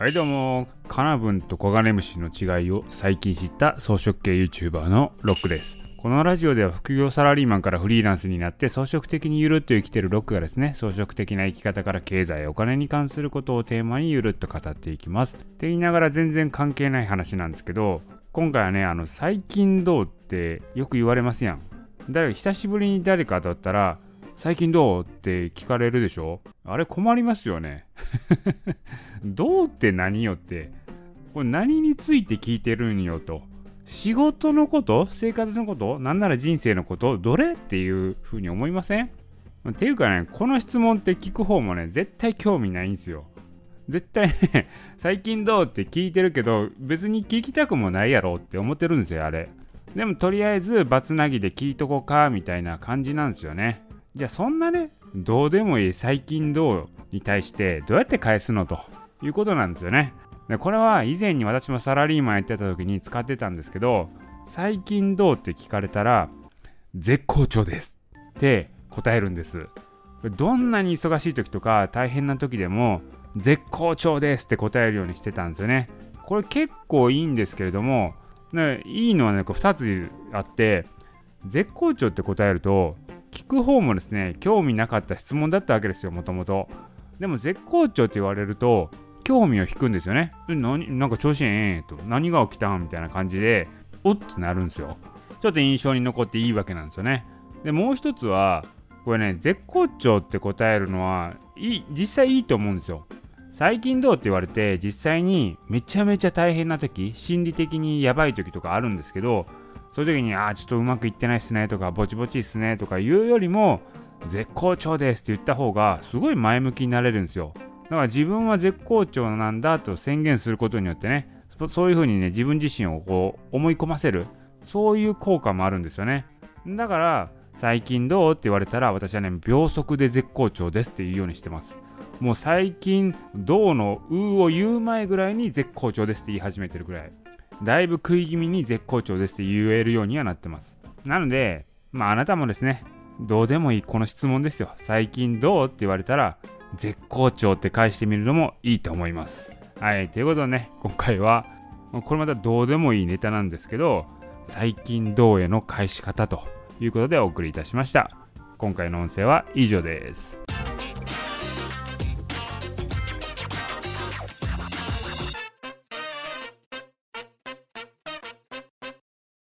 はいどうも、カナブンとコガネムシの違いを最近知った草食系 YouTuber のロックです。このラジオでは副業サラリーマンからフリーランスになって装飾的にゆるっと生きてるロックがですね、装飾的な生き方から経済、お金に関することをテーマにゆるっと語っていきます。って言いながら全然関係ない話なんですけど、今回はね、あの、最近どうってよく言われますやん。誰か久しぶりに誰かとったら、最近どうって聞かれるでしょ？あれ困りますよね。どうって何よって。これ何について聞いてるんよと。仕事のこと？生活のこと？なんなら人生のこと？どれっていうふうに思いません？っていうかね、この質問って聞く方もね、絶対興味ないんですよ。絶対ね、最近どうって聞いてるけど、別に聞きたくもないやろって思ってるんですよ、あれ。でもとりあえずバツナギで聞いとこうかみたいな感じなんですよね。じゃあそんなね、どうでもいい最近どうに対してどうやって返すのということなんですよね。でこれは以前に私もサラリーマンやってた時に使ってたんですけど、最近どうって聞かれたら、絶好調ですって答えるんです。どんなに忙しい時とか大変な時でも、絶好調ですって答えるようにしてたんですよね。これ結構いいんですけれども、いいのはね、こう2つあって、絶好調って答えると、聞く方もですね、興味なかった質問だったわけですよ、もともと。でも絶好調って言われると、興味を引くんですよね。何なんか調子ええと。何が起きたんみたいな感じで、おっってなるんですよ。ちょっと印象に残っていいわけなんですよね。で、もう一つは、これね、絶好調って答えるのは、いい、実際いいと思うんですよ。最近どうって言われて、実際にめちゃめちゃ大変な時、心理的にやばい時とかあるんですけど、そういう時に、ああ、ちょっとうまくいってないっすねとか、ぼちぼちっすねとか言うよりも、絶好調ですって言った方が、すごい前向きになれるんですよ。だから自分は絶好調なんだと宣言することによってね、そういう風にね、自分自身をこう思い込ませる、そういう効果もあるんですよね。だから、最近どうって言われたら、私はね、秒速で絶好調ですって言うようにしてます。もう最近、どうのうを言う前ぐらいに絶好調ですって言い始めてるぐらい。だいぶ食い気味に絶好調ですって言えるようにはなってます。なので、まああなたもですね、どうでもいいこの質問ですよ。最近どうって言われたら、絶好調って返してみるのもいいと思います。はい、ということでね、今回は、これまたどうでもいいネタなんですけど、最近どうへの返し方ということでお送りいたしました。今回の音声は以上です。